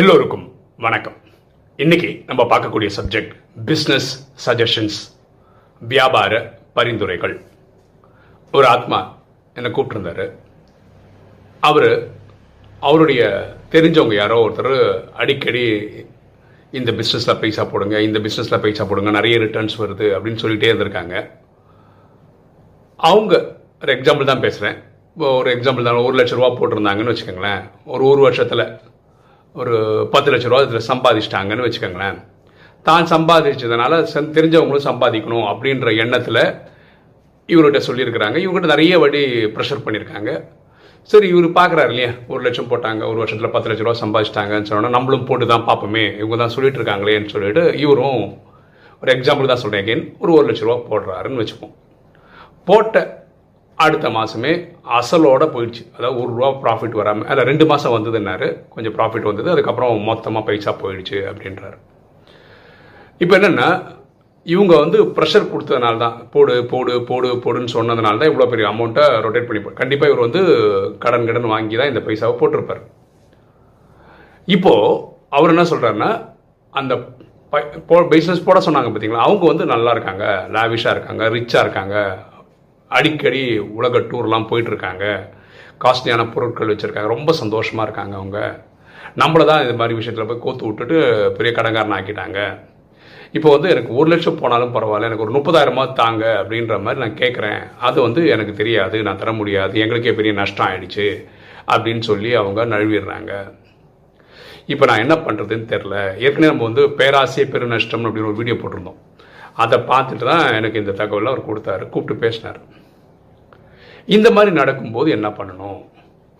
எல்லோருக்கும் வணக்கம். இன்னைக்கு நம்ம பார்க்கக்கூடிய சப்ஜெக்ட் பிஸ்னஸ் சஜஷன்ஸ் வியாபார பரிந்துரைகள். ஒரு ஆத்மா என்னை கூப்பிட்டுருந்தாரு. அவர் அவருடைய தெரிஞ்சவங்க யாரோ ஒருத்தர் அடிக்கடி இந்த பிஸ்னஸில் பைசா போடுங்க இந்த பிஸ்னஸில் பைசா போடுங்க நிறைய ரிட்டர்ன்ஸ் வருது அப்படின்னு சொல்லிட்டே இருந்திருக்காங்க. அவங்க ஒரு எக்ஸாம்பிள் தான் பேசுகிறேன் ஒரு எக்ஸாம்பிள் தான் ஒரு லட்ச ரூபா போட்டிருந்தாங்கன்னு வச்சுக்கோங்களேன். ஒரு ஒரு வருஷத்தில் ஒரு பத்து லட்ச ரூபா இதில் சம்பாதிச்சிட்டாங்கன்னு வச்சுக்கோங்களேன். தான் சம்பாதிச்சதுனால சந் தெரிஞ்சவங்களும் சம்பாதிக்கணும் அப்படின்ற எண்ணத்தில் இவர்கிட்ட சொல்லியிருக்கிறாங்க. இவங்ககிட்ட நிறைய வாட்டி ப்ரெஷர் பண்ணியிருக்காங்க. சரி இவர் பார்க்குறாரு இல்லையா? ஒரு லட்சம் போட்டாங்க ஒரு வருஷத்தில் பத்து லட்ச ரூபா சம்பாதிச்சிட்டாங்கன்னு சொன்னோன்னா நம்மளும் போட்டு தான் பார்ப்போமே. இவங்க தான் சொல்லிட்டு இருக்காங்களேன்னு சொல்லிட்டு இவரும் ஒரு எக்ஸாம்பிள் தான் சொல்கிறேன் again. ஒரு ஒரு லட்ச ரூபா போடுறாருன்னு வச்சுப்போம். போட்ட அடுத்த மாதமே அசலோட போயிடுச்சு. அதாவது ஒரு ரூபா ப்ராஃபிட் வராமல் அதில் ரெண்டு மாதம் வந்ததுன்னாரு. கொஞ்சம் ப்ராஃபிட் வந்தது அதுக்கப்புறம் மொத்தமாக பைசா போயிடுச்சு அப்படின்றாரு. இப்போ என்னென்னா இவங்க வந்து ப்ரெஷர் கொடுத்ததுனால தான் போடு போடு போடு போடுன்னு சொன்னதுனால தான் இவ்வளோ பெரிய அமௌண்ட்டை ரொட்டேட் பண்ணி கண்டிப்பாக இவர் வந்து கடன் கடன் வாங்கி தான் இந்த பைசாவை போட்டிருப்பார். இப்போது அவர் என்ன சொல்கிறாருன்னா அந்த பிஸ்னஸ் போட சொன்னாங்க பார்த்தீங்களா அவங்க வந்து நல்லா இருக்காங்க லாவிஷாக இருக்காங்க ரிச்சாக இருக்காங்க. அடிக்கடி உலக டூர்லாம் போயிட்டுருக்காங்க. காஸ்ட்லியான பொருட்கள் வச்சுருக்காங்க. ரொம்ப சந்தோஷமாக இருக்காங்க அவங்க. நம்மளை தான் இது மாதிரி விஷயத்தில் போய் கோத்து விட்டுட்டு பெரிய கடன்காரன் ஆக்கிட்டாங்க. இப்போ வந்து எனக்கு ஒரு லட்சம் போனாலும் பரவாயில்ல எனக்கு ஒரு முப்பதாயிரமா தாங்க அப்படின்ற மாதிரி நான் கேட்குறேன் அது வந்து எனக்கு தெரியாது நான் தர முடியாது எங்களுக்கே பெரிய நஷ்டம் ஆயிடுச்சு அப்படின்னு சொல்லி அவங்க நழுவிடுறாங்க. இப்போ நான் என்ன பண்ணுறதுன்னு தெரில ஏற்கனவே நம்ம வந்து பேராசை பெரு நஷ்டம் அப்படின்னு ஒரு வீடியோ போட்டிருந்தோம். அதை பார்த்துட்டு தான் எனக்கு இந்த தகவலை அவர் கொடுத்தாரு. கூப்பிட்டு பேசினார். இந்த மாதிரி நடக்கும்போது என்ன பண்ணணும்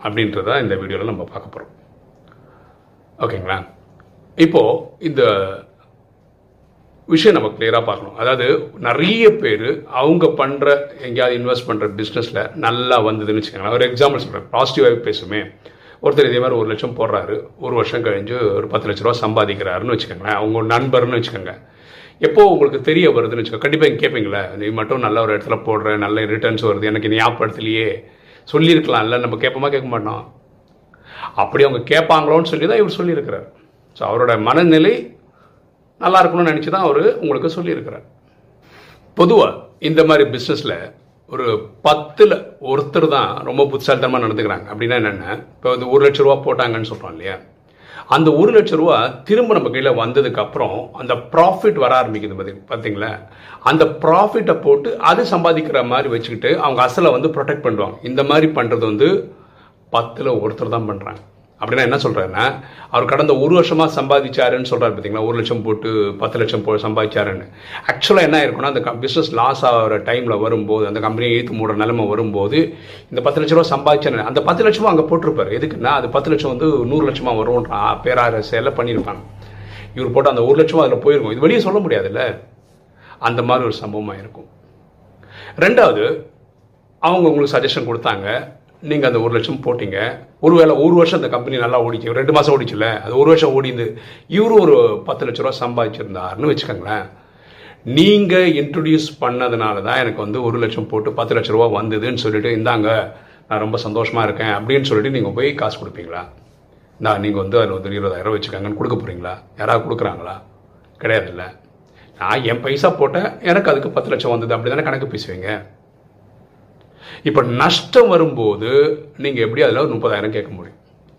அப்படின்றத இந்த வீடியோவில் நம்ம பார்க்க போகிறோம் ஓகேங்களா? இப்போது இந்த விஷயம் நம்ம கிளியராக பார்க்கணும். அதாவது நிறைய பேர் அவங்க பண்ணுற எங்கேயாவது இன்வெஸ்ட் பண்ணுற பிஸ்னஸில் நல்லா வந்ததுன்னு வச்சுக்கோங்களேன். ஒரு எக்ஸாம்பிள் சொல்கிறேன் பாசிட்டிவாகவே பேசுமே. ஒருத்தர் இதே மாதிரி ஒரு லட்சம் போடுறாரு. ஒரு வருஷம் கழிஞ்சு ஒரு பத்து லட்ச ரூபா சம்பாதிக்கிறாருன்னு வச்சுக்கோங்களேன். அவங்க நண்பர்னு வச்சுக்கோங்க. எப்போ உங்களுக்கு தெரிய வருதுன்னு வச்சுக்கோ கண்டிப்பாக இங்கே கேட்பீங்களே நீ மட்டும் நல்ல ஒரு இடத்துல போடுற நல்ல ரிட்டர்ன்ஸ் வருது எனக்கு ஞாபகப்படுத்தலையே சொல்லியிருக்கலாம்ல நம்ம கேட்போமா கேட்க மாட்டோம். அப்படி அவங்க கேட்பாங்களோன்னு சொல்லி தான் இவர் சொல்லியிருக்கிறார். ஸோ அவரோட மனநிலை நல்லா இருக்கணும்னு நினச்சி தான் அவர் உங்களுக்கு சொல்லியிருக்கிறார். பொதுவாக இந்த மாதிரி பிஸ்னஸில் ஒரு பத்தில் ஒருத்தர் தான் ரொம்ப புத்திசாலித்தனமாக நடந்துக்கிறாங்க. அப்படின்னா என்னென்ன? இப்போ வந்து ஒரு லட்ச ரூபா போட்டாங்கன்னு சொல்கிறோம் இல்லையா? அந்த ஒரு லட்ச ரூபா திரும்ப நம்ம கையில் வந்ததுக்கு அப்புறம் அந்த ப்ராஃபிட் வர ஆரம்பிக்குது பாத்தி பார்த்தீங்களா அந்த ப்ராஃபிட்டை போட்டு அது சம்பாதிக்கிற மாதிரி வச்சுக்கிட்டு அவங்க அசலை வந்து ப்ரொடெக்ட் பண்ணுவாங்க. இந்த மாதிரி பண்ணுறது வந்து பத்தில் ஒருத்தர் தான் பண்ணுறாங்க அப்படின்னா என்ன சொல்கிறேன்னா அவர் கடந்த ஒரு வருஷமாக சம்பாதிச்சாருன்னு சொல்கிறார் பார்த்தீங்களா ஒரு லட்சம் போட்டு பத்து லட்சம் போ சம்பாதிச்சாருன்னு. ஆக்சுவலாக என்ன இருக்குன்னா அந்த பிஸ்னஸ் லாஸ் ஆகிற டைமில் வரும்போது அந்த கம்பெனியை ஏற்று மூடுற நிலைமை வரும்போது இந்த பத்து லட்ச ரூபா சம்பாதிச்சாரு அந்த பத்து லட்சமும் அங்கே போட்டிருப்பாரு. எதுக்குன்னா அது பத்து லட்சம் வந்து நூறு லட்சமாக வரும்ன்ற பேராரசையில் பண்ணியிருப்பாங்க. இவர் போட்டு அந்த ஒரு லட்சமும் அதில் போயிருக்கும். இது வெளியே சொல்ல முடியாதுல்ல. அந்த மாதிரி ஒரு சம்பவமாக இருக்கும் ரெண்டாவது அவங்க உங்களுக்கு சஜஷன் கொடுத்தாங்க. நீங்கள் அந்த ஒரு லட்சம் போட்டீங்க. ஒருவேளை ஒரு வருஷம் அந்த கம்பெனி நல்லா ஓடிச்சு ரெண்டு மாதம் ஓடிச்சுல அது ஒரு வருஷம் ஓடிந்து இவரும் ஒரு பத்து லட்ச ரூபா சம்பாதிச்சிருந்தாருன்னு வச்சுக்கோங்களேன். நீங்கள் இன்ட்ரடியூஸ் பண்ணதுனால தான் எனக்கு வந்து ஒரு லட்சம் போட்டு பத்து லட்ச ரூபா வந்ததுன்னு சொல்லிட்டு இந்தாங்க நான் ரொம்ப சந்தோஷமாக இருக்கேன் அப்படின்னு சொல்லிட்டு நீங்கள் போய் காசு கொடுப்பீங்களா? நான் நீங்கள் வந்து அதில் வந்து இருபதாயிரம் வச்சுக்கோங்கன்னு கொடுக்க போகிறீங்களா யாராவது கொடுக்குறாங்களா? கிடையாதுல்ல. நான் என் பைசா போட்டேன் எனக்கு அதுக்கு பத்து லட்சம் வந்தது அப்படி தானே கணக்கு பேசுவீங்க? இப்போ நஷ்டம் வரும்போது நீங்கள் எப்படி அதில் ஒரு முப்பதாயிரம் கேட்க முடியும்?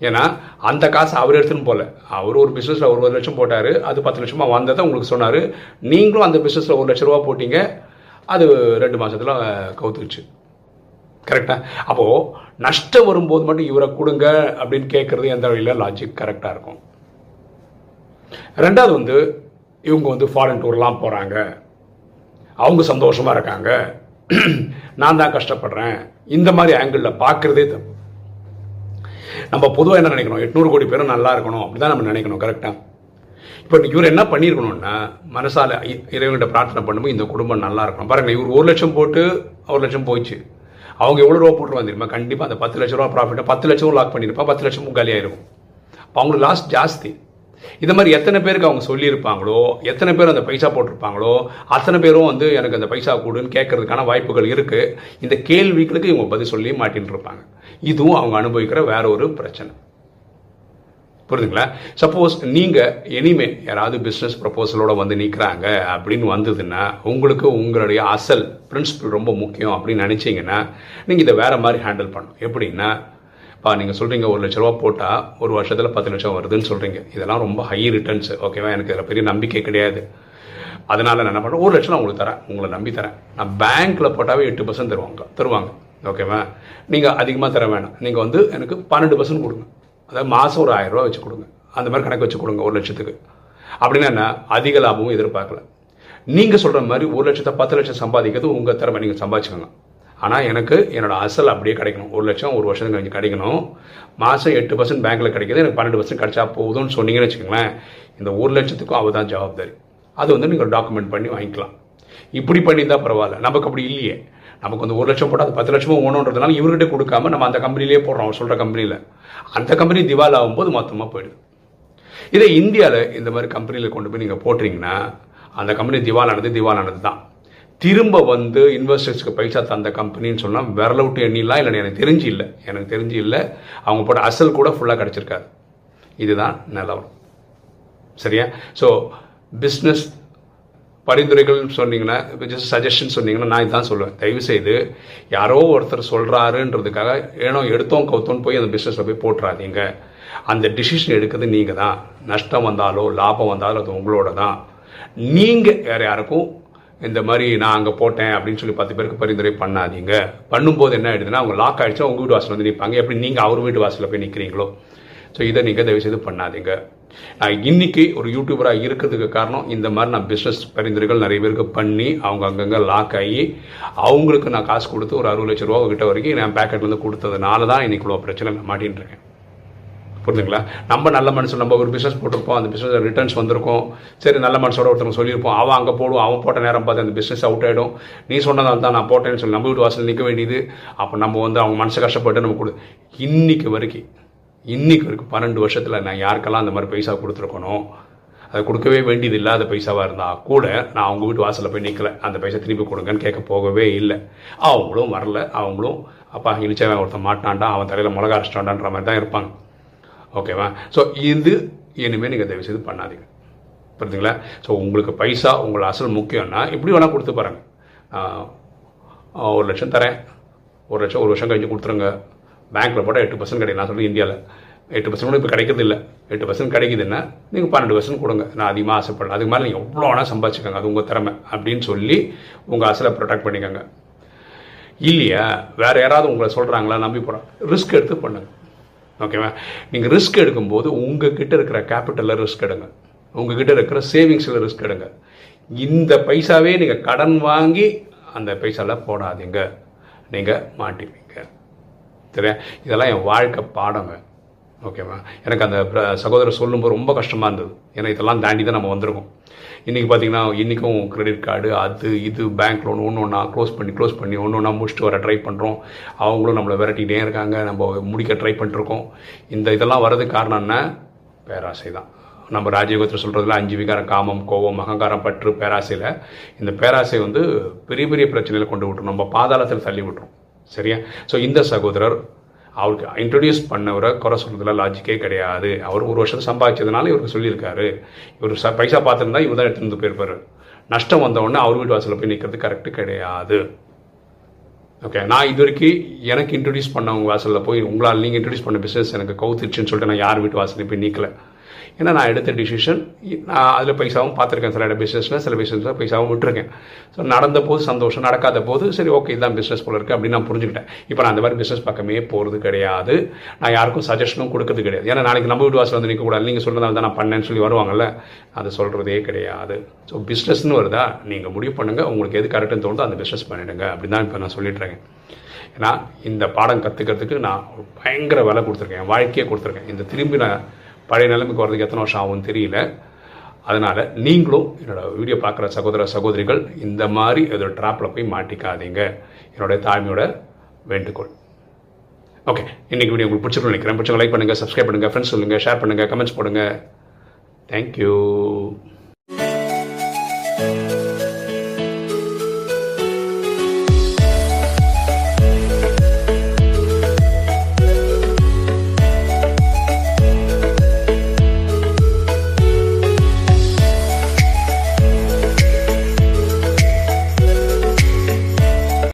ஏன்னா அந்த காசு அவர் எடுத்துன்னு போல. அவர் ஒரு பிஸ்னஸில் ஒரு ஒரு லட்சம் போட்டார் அது பத்து லட்சமாக வந்ததை உங்களுக்கு சொன்னார். நீங்களும் அந்த பிஸ்னஸில் ஒரு லட்ச ரூபா போட்டீங்க அது ரெண்டு மாதத்தில் கவுத்துக்குச்சு. கரெக்டாக அப்போது நஷ்டம் வரும்போது மட்டும் இவரை கொடுங்க அப்படின்னு கேட்குறது எந்த வழியில்? லாஜிக் கரெக்டாக இருக்கும். ரெண்டாவது வந்து இவங்க வந்து ஃபாரின் டூர்லாம் போகிறாங்க அவங்க சந்தோஷமாக இருக்காங்க. நான் தான் கஷ்டப்படுறேன். இந்த மாதிரி ஆங்கிளில் பார்க்குறதே தப்பு. நம்ம பொதுவாக என்ன நினைக்கணும்? எட்நூறு கோடி பேரும் நல்லா இருக்கணும். அப்படி தான் நம்ம நினைக்கணும் கரெக்டாக இப்போ இவர் என்ன பண்ணியிருக்கணும்னா மனசால் இ- இறைவன்கிட்ட பிரார்த்தனை பண்ணும்போது இந்த குடும்பம் நல்லா இருக்கணும். பாருங்க இவர் ஒரு லட்சம் போட்டு ஒரு லட்சம் போயிடுச்சு. அவங்க எவ்வளோ ரூபா போட்டு தெரியுமா? கண்டிப்பாக அந்த பத்து லட்ச ரூபா ப்ராஃபிட்டை பத்து லட்சம் லாக் பண்ணியிருப்பா பத்து லட்சமும் காலியாயிருக்கும். அப்போ அவங்களுக்கு லாஸ் ஜாஸ்தி. இந்த மாதிரி எத்தனை பேருக்கு அவங்க சொல்லியிருப்பாங்களோ எத்தனை பேர் அந்த பைசா போட்டிருப்பாங்களோ அத்தனை பேரும் வந்து எனக்கு அந்த பைசா கொடுன்னு கேட்கறதுக்கான வாய்ப்புகள் இருக்கு. இந்த கேள்விகளுக்கு இவங்க பதில் சொல்லி மாட்டின்னு இருப்பாங்க இதுவும் அவங்க அனுபவிக்கிற வேற ஒரு பிரச்சனை. புரியுதுங்களா சப்போஸ் நீங்கள் இனிமே யாராவது பிஸ்னஸ் ப்ரப்போசலோட வந்து நிற்கிறாங்க அப்படின்னு வந்ததுன்னா உங்களுக்கு உங்களுடைய அசல் பிரின்சிபல் ரொம்ப முக்கியம் அப்படின்னு நினச்சிங்கன்னா நீங்கள் இதை வேறு மாதிரி ஹேண்டில் பண்ணணும். எப்படின்னா பா நீங்கள் சொல்கிறீங்க ஒரு லட்ச ரூபா போட்டால் ஒரு வருஷத்தில் பத்து லட்சம் வருதுன்னு சொல்கிறீங்க இதெல்லாம் ரொம்ப ஹை ரிட்டர்ன்ஸ் ஓகேவா எனக்கு இதில் பெரிய நம்பிக்கை கிடையாது. அதனால் நான் என்ன பண்ணுறேன் ஒரு லட்சம் நான் உங்களுக்கு தரேன். உங்களை நம்பி தரேன். நான் பேங்க்கில் போட்டாவே எட்டு பர்சன்ட் தருவாங்க. தருவாங்க. ஓகேவா நீங்கள் அதிகமாக தர வேணாம். நீங்கள் வந்து எனக்கு பன்னெண்டு பர்சன்ட் கொடுங்க. அதாவது மாதம் ஒரு ஆயிரம் ரூபா வச்சு கொடுங்க. அந்த மாதிரி கணக்கு வச்சு கொடுங்க ஒரு லட்சத்துக்கு. அப்படின்னா என்ன? அதிக லாபமும் எதிர்பார்க்கல. நீங்கள் சொல்கிற மாதிரி ஒரு லட்சத்தை பத்து லட்சம் சம்பாதிக்கிறது உங்கள் திறமை. நீங்கள் சம்பாதிச்சுக்கோங்க. ஆனால் எனக்கு என்னோட அசல் அப்படியே கிடைக்கணும். ஒரு லட்சம் ஒரு வருஷம் கழிஞ்சு கிடைக்கணும். மாதம் எட்டு பர்சன்ட் பேங்க்கில் கிடைக்கிது. எனக்கு பன்னெண்டு பர்சன்ட் கிடச்சா போகுதுன்னு சொன்னீங்கன்னு வச்சுக்கோங்களேன் இந்த ஒரு லட்சத்துக்கும் அவள் தான் ஜவாப்தாரி. அது வந்து நீங்கள் டாக்குமெண்ட் பண்ணி வாங்கிக்கலாம். இப்படி பண்ணியிருந்தால் பரவாயில்ல. நமக்கு அப்படி இல்லையே. நமக்கு வந்து ஒரு லட்சம் போட்டால் அது பத்து லட்சமும் ஓணுன்றதுனால இவர்கிட்ட கொடுக்காம நம்ம அந்த கம்பெனிலேயே போடுறோம். அவர் சொல்கிற கம்பெனியில் அந்த கம்பெனி திவால் ஆகும்போது மொத்தமாக போயிடுது. இதே இந்தியாவில் இந்த மாதிரி கம்பெனியில் கொண்டு போய் நீங்கள் போட்டுறீங்கன்னா அந்த கம்பெனி திவாலானது திவாலானது தான். திரும்ப வந்து இன்வெஸ்டர்ஸ்க்கு பைசா தந்த கம்பெனின்னு சொன்னால் விரல விட்டு எண்ணிலாம் இல்லை எனக்கு தெரிஞ்சு இல்லை. எனக்கு தெரிஞ்சு இல்லை. அவங்க போட்ட அசல் கூட ஃபுல்லாக கிடச்சிருக்காது. இதுதான் நிலவரம். சரியா? ஸோ பிஸ்னஸ் பரிந்துரைகள் சொன்னீங்கன்னா ஜஸ்ட் சஜஷன் சொன்னீங்கன்னா நான் இதான் சொல்லுவேன். தயவு செய்து யாரோ ஒருத்தர் சொல்கிறாருன்றதுக்காக ஏனோ எடுத்தோம் கவுத்தோன்னு போய் அந்த பிஸ்னஸில் போய் போட்டுறாதீங்க. அந்த டிசிஷன் எடுக்கிறது நீங்கள் தான் நஷ்டம் வந்தாலோ லாபம் வந்தாலோ அது உங்களோட தான் நீங்கள் வேறு யாருக்கும் இந்த மாதிரி நான் அங்கே போட்டேன் அப்படின்னு சொல்லி பத்து பேருக்கு பரிந்துரை பண்ணாதீங்க. பண்ணும்போது என்ன ஆயிடுதுன்னா அவங்க லாக் ஆகிடுச்சா உங்கள் வீட்டு வாசல் வந்து நிற்பாங்க எப்படி நீங்கள் அவர் வீட்டு வாசலில் போய் நிற்கிறீங்களோ ஸோ இதை நீங்கள் தயவுசெய்து பண்ணாதீங்க. நான் இன்னைக்கு ஒரு யூடியூபராக இருக்கிறதுக்கு காரணம் இந்த மாதிரி நான் பிஸ்னஸ் பரிந்துரைகள் நிறைய பேருக்கு பண்ணி அவங்க அங்கங்கே லாக் ஆகி அவங்களுக்கு நான் காசு கொடுத்து ஒரு அறுபது லட்ச ரூபா கிட்ட வரைக்கும் நான் பேக்கெட்லேருந்து கொடுத்ததுனால தான் இன்னைக்கு இவ்வளோ பிரச்சனை நான் மாட்டின்னு இருக்கேன். புரிஞ்சுங்களா? நம்ம நல்ல மனுஷன் நம்ம ஒரு பிஸ்னஸ் போட்டிருப்போம் அந்த பிஸ்னஸ் ரிட்டர்ன்ஸ் வந்திருக்கும். சரி நல்ல மனுஷோட ஒருத்தவங்க சொல்லியிருப்போம். அவன் அங்கே போடுவோம் அவன் போட்ட நேரம் பார்த்து அந்த பிஸ்னஸ் அவுட் ஆகிடும் நீ சொன்னதால் தான் நான் போட்டேன்னு சொல்லி நம்ம வீட்டு வாசல் நிற்க வேண்டியது. அப்போ நம்ம வந்து அவங்க மனசு கஷ்டப்பட்டு நம்ம கொடு இன்னைக்கு வரைக்கும் இன்னைக்கு வரைக்கும் பன்னெண்டு வருஷத்தில் நான் யாருக்கெல்லாம் அந்த மாதிரி பைசா கொடுத்துருக்கணும் அதை கொடுக்கவே வேண்டியது இல்லாத பைசாவாக இருந்தால் கூட நான் அவங்க வீட்டு வாசலில் போய் நிற்கல அந்த பைசா திருப்பி கொடுங்கன்னு கேட்க போகவே இல்லை. அவங்களும் வரல. அவங்களும் அப்பா இழிச்சவன் ஒருத்தன் மாட்டான்டா அவன் தலையில் மிளகா அரைச்சிட்டான்டான்ற மாதிரி தான் இருப்பாங்க. ஓகேவா ஸோ இது இனிமேல் நீங்கள் தயவு செய்து பண்ணாதீங்க. புரியுதுங்களா ஸோ உங்களுக்கு பைசா உங்களை அசல் முக்கியம்னா இப்படி வேணால் கொடுத்து பாருங்கள் ஒரு லட்சம் தரேன். ஒரு லட்சம் ஒரு வருஷம் கழிஞ்சு கொடுத்துருங்க. பேங்க்கில் போட்டால் எட்டு பர்சன்ட் கிடைக்கும். நான் சொல்கிறேன் இந்தியாவில் எட்டு பர்சன்ட் கூட இப்போ கிடைக்கிறது இல்லை. எட்டு பர்சன்ட் கிடைக்குதுன்னா நீங்கள் பன்னெண்டு பர்சன்ட் கொடுங்க. நான் அதிகமாக ஆசைப்படல. அதுக்கு மேலே நீங்கள் எவ்வளோ வேணால் சம்பாதிச்சுக்கோங்க. அது உங்கள் திறமை அப்படின்னு சொல்லி உங்கள் அசலை ப்ரொடெக்ட் பண்ணிக்கோங்க. இல்லையா? வேறு யாராவது உங்களை சொல்கிறாங்களா நம்பி போகிறோம் ரிஸ்க் எடுத்து பண்ணுங்கள் ஓகேவா நீங்கள் ரிஸ்க் எடுக்கும்போது உங்ககிட்ட இருக்கிற கேபிட்டலில் ரிஸ்க் எடுங்க. உங்ககிட்ட இருக்கிற சேவிங்ஸில் ரிஸ்க் எடுங்க. இந்த பைசாவே நீங்கள் கடன் வாங்கி அந்த பைசாவில் போடாதீங்க. நீங்கள் மாட்டிப்பீங்க. சரியா? இதெல்லாம் என் வாழ்க்கை பாடங்க. ஓகேவா எனக்கு அந்த சகோதரர் சொல்லும்போது ரொம்ப கஷ்டமாக இருந்தது. ஏன்னா இதெல்லாம் தாண்டி தான் நம்ம வந்திருக்கோம். இன்றைக்கி பார்த்தீங்கன்னா இன்றைக்கும் கிரெடிட் கார்டு அது இது பேங்க் லோன் ஒன்று ஒன்றா க்ளோஸ் பண்ணி க்ளோஸ் பண்ணி ஒன்று ஒன்றா முடிச்சுட்டு வர ட்ரை பண்ணுறோம் அவங்களும் நம்மளை விரட்டிகிட்டே இருக்காங்க. நம்ம முடிக்க ட்ரை பண்ணிருக்கோம் இந்த இதெல்லாம் வர்றதுக்கு காரணம் என்ன? பேராசை தான் நம்ம ராஜயோகத்தில் சொல்கிறதுல அஞ்சு விகாரம் காமம் கோவம் அகங்காரம் பற்று பேராசையில் இந்த பேராசை வந்து பெரிய பெரிய பிரச்சனையில் கொண்டு விட்டுரும். நம்ம பாதாளத்தில் தள்ளி விட்டுரும். சரியா? ஸோ இந்த சகோதரர் அவருக்கு இன்ட்ரடியூஸ் பண்ணவரை குறை சொல்றதுல லாஜிக்கே கிடையாது. அவர் ஒரு வருஷத்தை சம்பாதிச்சதுனால இவருக்கு சொல்லியிருக்காரு. இவர் ச பைசா பார்த்துருந்தா இவர் தான் எடுத்துகிட்டு வந்து போயிருப்பாரு. நஷ்டம் வந்தவுடனே அவர் வீட்டு வாசலில் போய் நிற்கிறது கரெக்டு கிடையாது. ஓகே நான் இது வரைக்கும் எனக்கு இன்ட்ரடியூஸ் பண்ணவங்க வாசலில் போய் உங்களால் நீங்கள் இன்ட்ரடியூஸ் பண்ண பிஸ்னஸ் எனக்கு கவுத்துருச்சுன்னு சொல்லிட்டு நான் யார் வீட்டு வாசலையும் போய் நீக்கலை. ஏன்னா நான் எடுத்த டிசிஷன் நான் அதில் பைசாவும் பார்த்துருக்கேன். சில பிஸ்னஸில் சில பிஸ்னஸில் பைசாவும் விட்டுருக்கேன். ஸோ நடந்த போது சந்தோஷம் நடக்காத போது சரி ஓகே இதுதான் பிஸ்னஸ் போல இருக்குது அப்படின்னு நான் புரிஞ்சுக்கிட்டேன். இப்போ நான் அந்த மாதிரி பிஸ்னஸ் பக்கமே போகிறது கிடையாது. நான் யாருக்கும் சஜஷனும் கொடுக்கறது கிடையாது. ஏன்னா நாளைக்கு நம்ம வீடு வாசல் வந்து நிற்கக்கூடாது நீங்கள் சொல்கிறதால தான் நான் பண்ணேன்னு சொல்லி வருவாங்கல்ல அது சொல்கிறதே கிடையாது. ஸோ பிஸ்னஸ்னு வருதா? நீங்கள் முடிவு பண்ணுங்கள் உங்களுக்கு எது கரெக்டுன்னு தோணுதோ அந்த பிஸ்னஸ் பண்ணிவிடுங்க அப்படின்னு தான் இப்போ நான் சொல்லிட்டுருக்கேன் ஏன்னா இந்த பாடம் கற்றுக்கிறதுக்கு நான் பயங்கர விலை கொடுத்துருக்கேன். வாழ்க்கையே கொடுத்துருக்கேன். இந்த திரும்பி நான் பழைய நிலைமைக்கு வரதுக்கு எத்தனை வருஷம் ஆகும்னு தெரியல. அதனால் நீங்களும் என்னோடய வீடியோ பார்க்குற சகோதர சகோதரிகள் இந்த மாதிரி ஏதோ ட்ராப்பில் போய் மாட்டிக்காதீங்க. என்னுடைய தாழ்மையோட வேண்டுகோள். ஓகே இன்றைக்கி வீடியோ உங்களுக்கு பிடிச்சிருக்கும் நினைக்கிறேன். பிடிச்சவங்க லைக் பண்ணுங்கள் சப்ஸ்கிரைப் பண்ணுங்கள் ஃப்ரெண்ட்ஸ் சொல்லுங்கள் ஷேர் பண்ணுங்கள் கமெண்ட்ஸ் போடுங்க. தேங்க்யூ